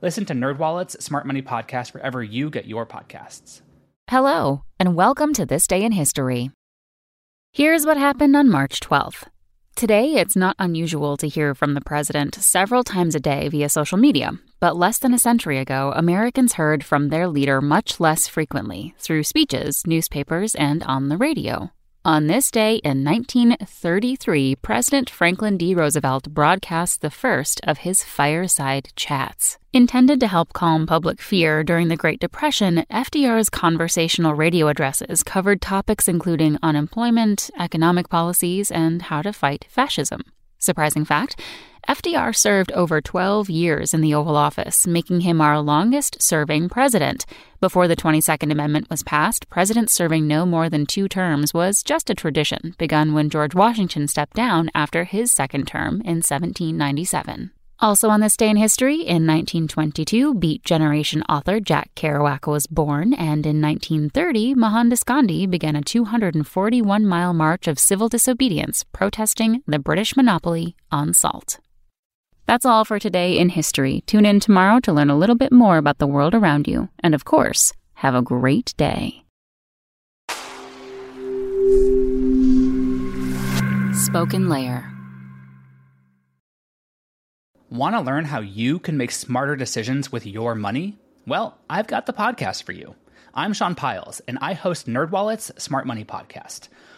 Listen to NerdWallet's Smart Money Podcast wherever you get your podcasts. Hello, and welcome to This Day in History. Here's what happened on March 12th. Today, it's not unusual to hear from the president several times a day via social media, but less than a century ago, Americans heard from their leader much less frequently through speeches, newspapers, and on the radio. On this day in 1933, President Franklin D. Roosevelt broadcast the first of his fireside chats. Intended to help calm public fear during the Great Depression, FDR's conversational radio addresses covered topics including unemployment, economic policies, and how to fight fascism. Surprising fact FDR served over 12 years in the Oval Office, making him our longest serving president. Before the 22nd Amendment was passed, presidents serving no more than two terms was just a tradition, begun when George Washington stepped down after his second term in 1797. Also on this day in history, in 1922, Beat Generation author Jack Kerouac was born, and in 1930, Mohandas Gandhi began a 241 mile march of civil disobedience protesting the British monopoly on salt. That's all for today in history. Tune in tomorrow to learn a little bit more about the world around you. And of course, have a great day. Spoken Layer. Want to learn how you can make smarter decisions with your money? Well, I've got the podcast for you. I'm Sean Pyles, and I host NerdWallet's Smart Money Podcast.